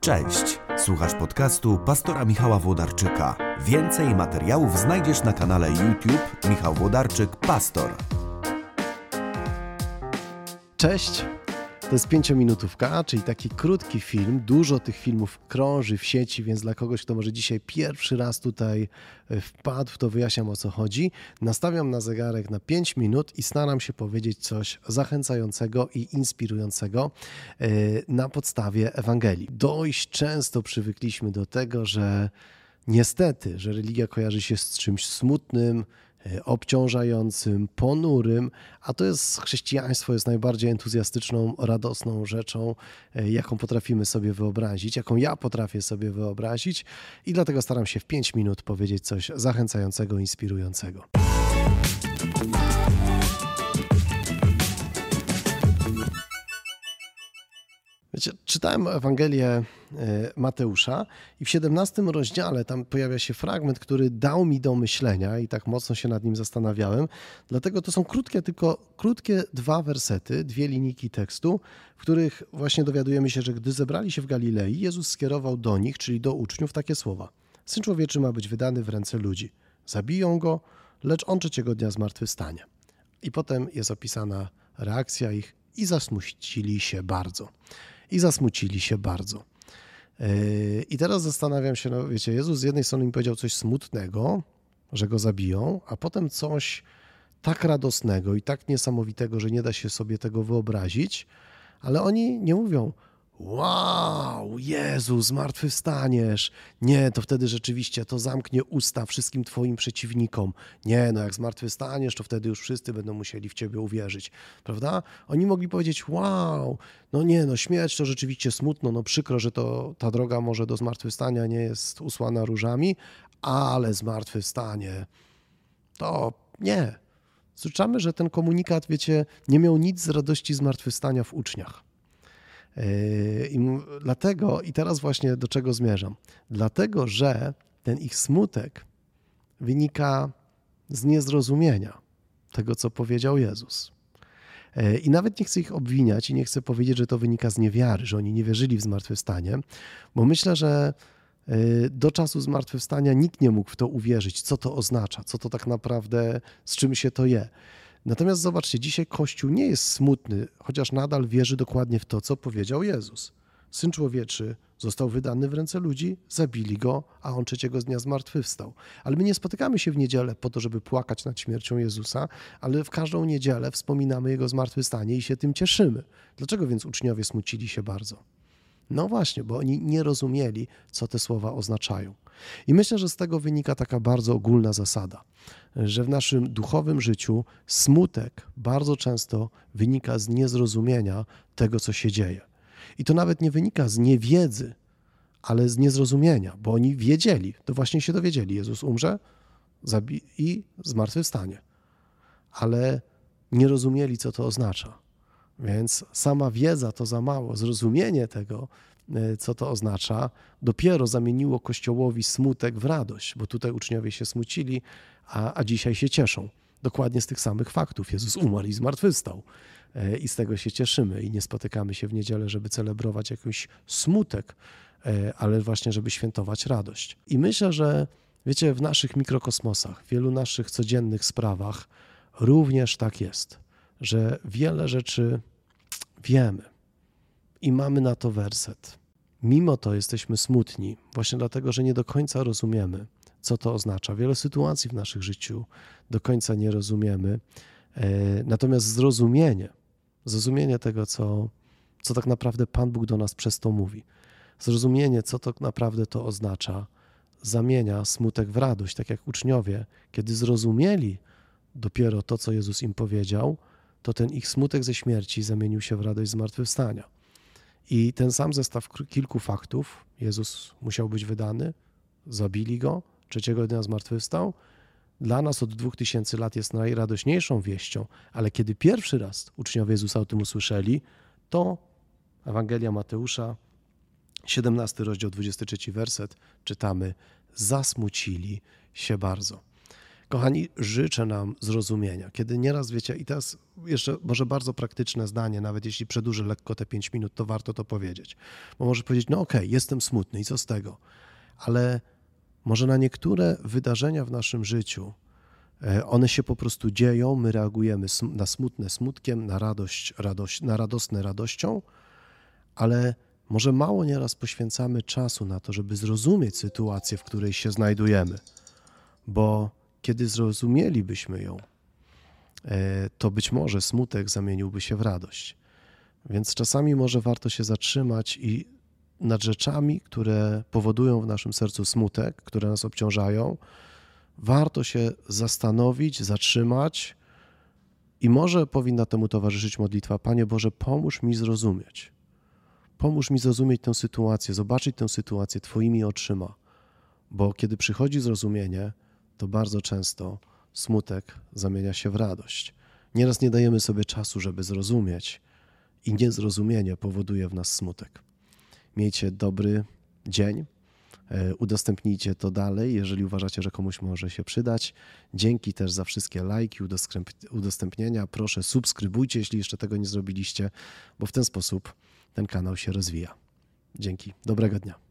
Cześć, słuchasz podcastu pastora Michała Włodarczyka. Więcej materiałów znajdziesz na kanale YouTube Michał Włodarczyk Pastor. Cześć, to jest pięciominutówka, czyli taki krótki film. Dużo tych filmów krąży w sieci, więc dla kogoś, kto może dzisiaj pierwszy raz tutaj e, wpadł, to wyjaśniam o co chodzi. Nastawiam na zegarek na 5 minut i staram się powiedzieć coś zachęcającego i inspirującego e, na podstawie Ewangelii. Dość często przywykliśmy do tego, że niestety, że religia kojarzy się z czymś smutnym, obciążającym, ponurym, a to jest chrześcijaństwo jest najbardziej entuzjastyczną, radosną rzeczą, e, jaką potrafimy sobie wyobrazić, jaką ja potrafię sobie wyobrazić i dlatego staram się w 5 minut powiedzieć coś zachęcającego, inspirującego. Wiecie, czytałem Ewangelię e, Mateusza i w 17 rozdziale tam pojawia się fragment, który dał mi do myślenia i tak mocno się nad nim zastanawiałem. Dlatego to są krótkie, tylko krótkie dwa wersety, dwie linijki tekstu, w których właśnie dowiadujemy się, że gdy zebrali się w Galilei, Jezus skierował do nich, czyli do uczniów, takie słowa. Syn człowieczy ma być wydany w ręce ludzi. Zabiją go, lecz on trzeciego dnia zmartwychwstanie. I potem jest opisana reakcja ich i zasmucili się bardzo i zasmucili się bardzo. Yy, I teraz zastanawiam się, no wiecie, Jezus z jednej strony im powiedział coś smutnego, że go zabiją, a potem coś tak radosnego i tak niesamowitego, że nie da się sobie tego wyobrazić, ale oni nie mówią, wow, Jezu, zmartwychwstaniesz. Nie, to wtedy rzeczywiście to zamknie usta wszystkim twoim przeciwnikom. Nie, no jak zmartwychwstaniesz, to wtedy już wszyscy będą musieli w ciebie uwierzyć, prawda? Oni mogli powiedzieć, wow, no nie, no śmierć to rzeczywiście smutno, no przykro, że to ta droga może do zmartwychwstania nie jest usłana różami, ale zmartwychwstanie to nie. Słyszamy, że ten komunikat, wiecie, nie miał nic z radości zmartwychwstania w uczniach. Yy, I dlatego, i teraz właśnie do czego zmierzam? Dlatego, że ten ich smutek wynika z niezrozumienia tego, co powiedział Jezus. Yy, I nawet nie chcę ich obwiniać i nie chcę powiedzieć, że to wynika z niewiary, że oni nie wierzyli w zmartwychwstanie, bo myślę, że yy, do czasu zmartwychwstania nikt nie mógł w to uwierzyć, co to oznacza, co to tak naprawdę, z czym się to je. Natomiast zobaczcie, dzisiaj Kościół nie jest smutny, chociaż nadal wierzy dokładnie w to, co powiedział Jezus. Syn człowieczy został wydany w ręce ludzi, zabili go, a on trzeciego dnia zmartwychwstał. Ale my nie spotykamy się w niedzielę po to, żeby płakać nad śmiercią Jezusa, ale w każdą niedzielę wspominamy Jego zmartwychwstanie i się tym cieszymy. Dlaczego więc uczniowie smucili się bardzo? No właśnie, bo oni nie rozumieli, co te słowa oznaczają. I myślę, że z tego wynika taka bardzo ogólna zasada, że w naszym duchowym życiu smutek bardzo często wynika z niezrozumienia tego, co się dzieje. I to nawet nie wynika z niewiedzy, ale z niezrozumienia, bo oni wiedzieli, to właśnie się dowiedzieli, Jezus umrze i zmartwychwstanie. Ale nie rozumieli, co to oznacza. Więc sama wiedza to za mało, zrozumienie tego, e, co to oznacza, dopiero zamieniło Kościołowi smutek w radość, bo tutaj uczniowie się smucili, a, a dzisiaj się cieszą. Dokładnie z tych samych faktów. Jezus umarł i zmartwychwstał. E, I z tego się cieszymy i nie spotykamy się w niedzielę, żeby celebrować jakiś smutek, e, ale właśnie, żeby świętować radość. I myślę, że wiecie, w naszych mikrokosmosach, w wielu naszych codziennych sprawach również tak jest, że wiele rzeczy wiemy i mamy na to werset. Mimo to jesteśmy smutni, właśnie dlatego, że nie do końca rozumiemy, co to oznacza. Wiele sytuacji w naszym życiu do końca nie rozumiemy. E, natomiast zrozumienie, zrozumienie tego, co, co tak naprawdę Pan Bóg do nas przez to mówi, zrozumienie, co tak naprawdę to oznacza, zamienia smutek w radość, tak jak uczniowie, kiedy zrozumieli dopiero to, co Jezus im powiedział, to ten ich smutek ze śmierci zamienił się w radość zmartwychwstania. I ten sam zestaw kilku faktów, Jezus musiał być wydany, zabili go, trzeciego dnia zmartwychwstał, dla nas od dwóch tysięcy lat jest najradośniejszą wieścią, ale kiedy pierwszy raz uczniowie Jezusa o tym usłyszeli, to Ewangelia Mateusza, 17 rozdział, 23 werset, czytamy, zasmucili się bardzo. Kochani, życzę nam zrozumienia. Kiedy nieraz wiecie, i teraz jeszcze może bardzo praktyczne zdanie, nawet jeśli przedłużę lekko te 5 minut, to warto to powiedzieć. Bo może powiedzieć, no okej, okay, jestem smutny i co z tego? Ale może na niektóre wydarzenia w naszym życiu, e, one się po prostu dzieją, my reagujemy na smutne smutkiem, na radość, radość na radosne radością, ale może mało nieraz poświęcamy czasu na to, żeby zrozumieć sytuację, w której się znajdujemy, bo kiedy zrozumielibyśmy ją, e, to być może smutek zamieniłby się w radość. Więc czasami może warto się zatrzymać i nad rzeczami, które powodują w naszym sercu smutek, które nas obciążają, warto się zastanowić, zatrzymać i może powinna temu towarzyszyć modlitwa: Panie Boże, pomóż mi zrozumieć. Pomóż mi zrozumieć tę sytuację, zobaczyć tę sytuację Twoimi oczyma, bo kiedy przychodzi zrozumienie, to bardzo często smutek zamienia się w radość. Nieraz nie dajemy sobie czasu, żeby zrozumieć, i niezrozumienie powoduje w nas smutek. Miejcie dobry dzień. E, udostępnijcie to dalej, jeżeli uważacie, że komuś może się przydać. Dzięki też za wszystkie lajki, udostępnienia. Proszę subskrybujcie, jeśli jeszcze tego nie zrobiliście, bo w ten sposób ten kanał się rozwija. Dzięki. Dobrego dnia.